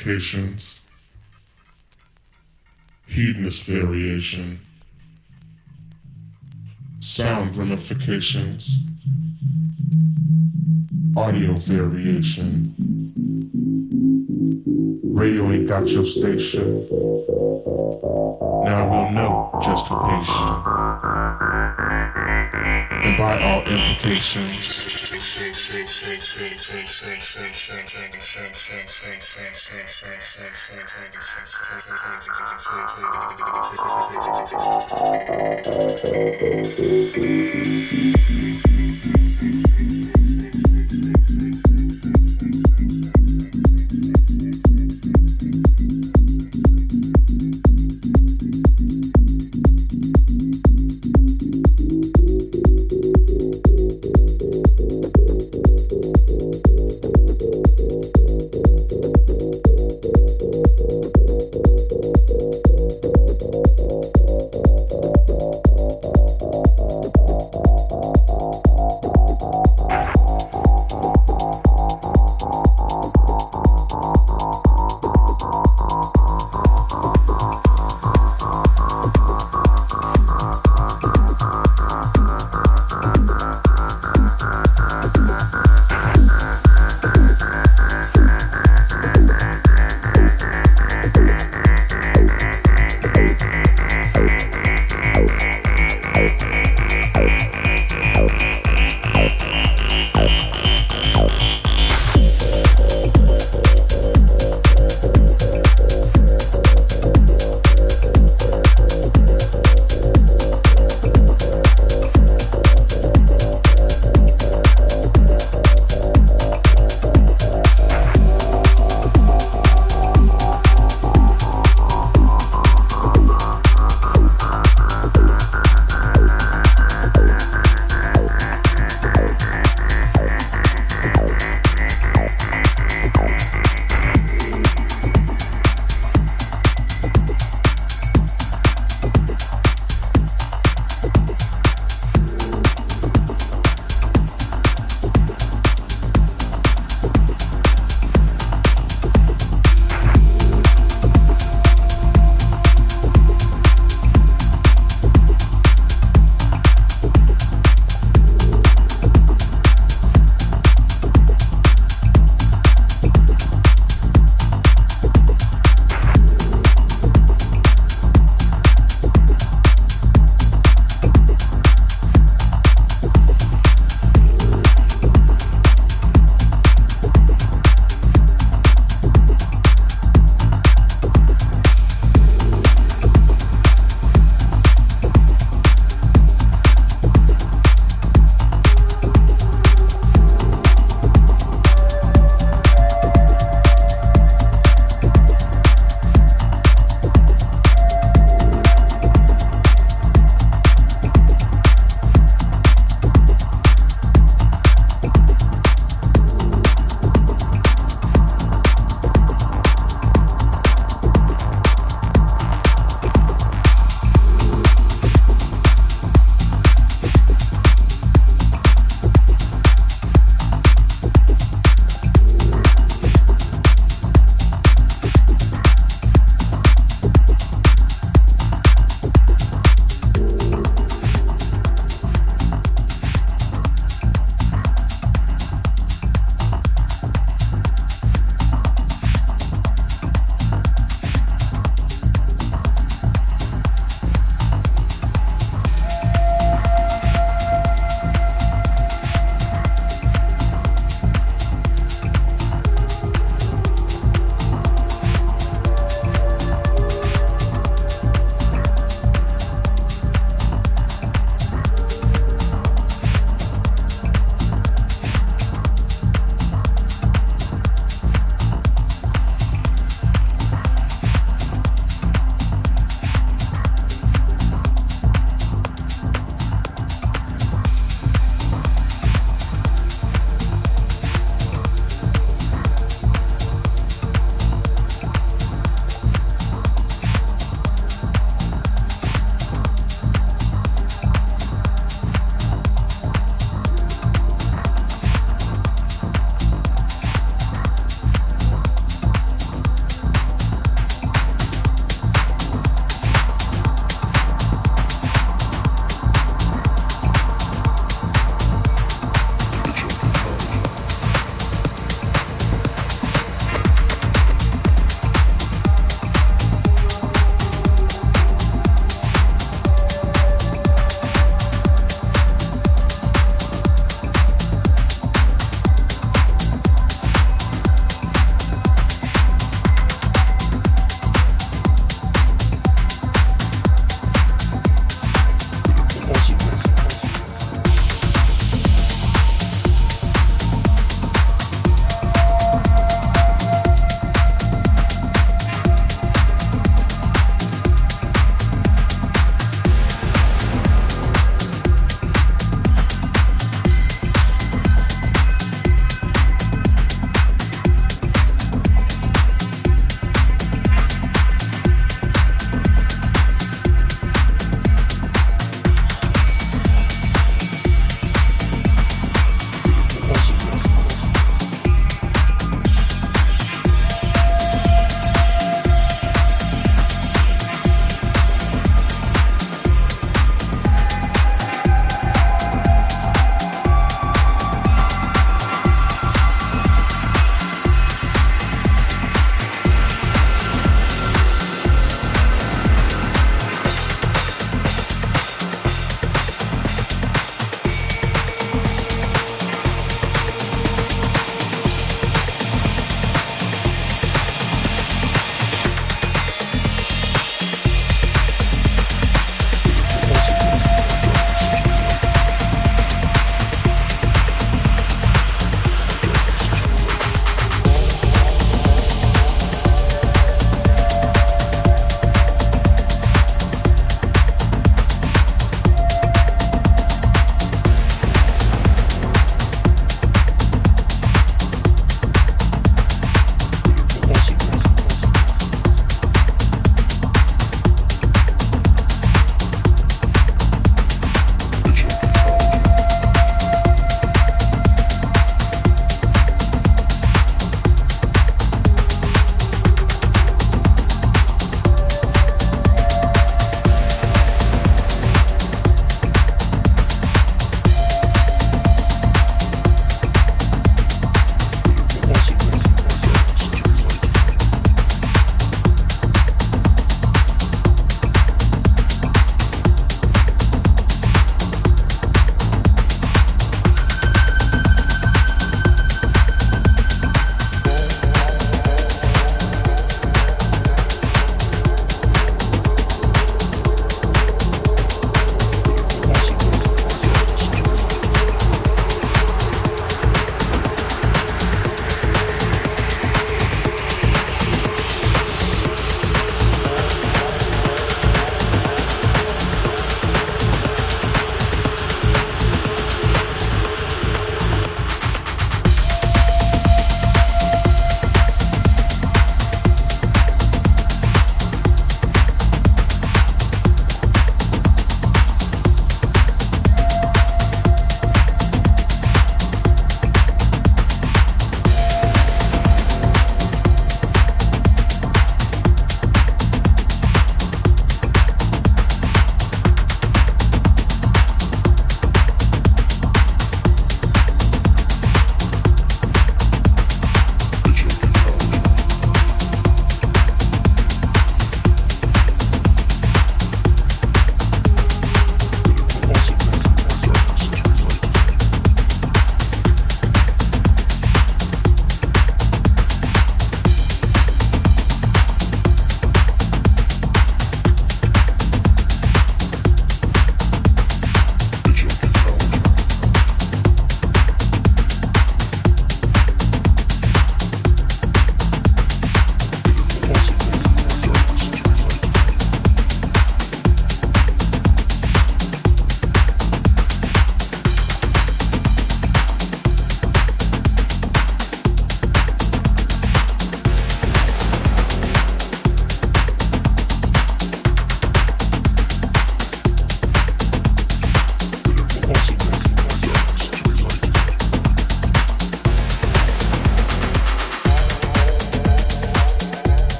modifications, hedonist variation, sound ramifications, audio variation. Radio ain't got your station. Now we'll know just for patient and by all implications.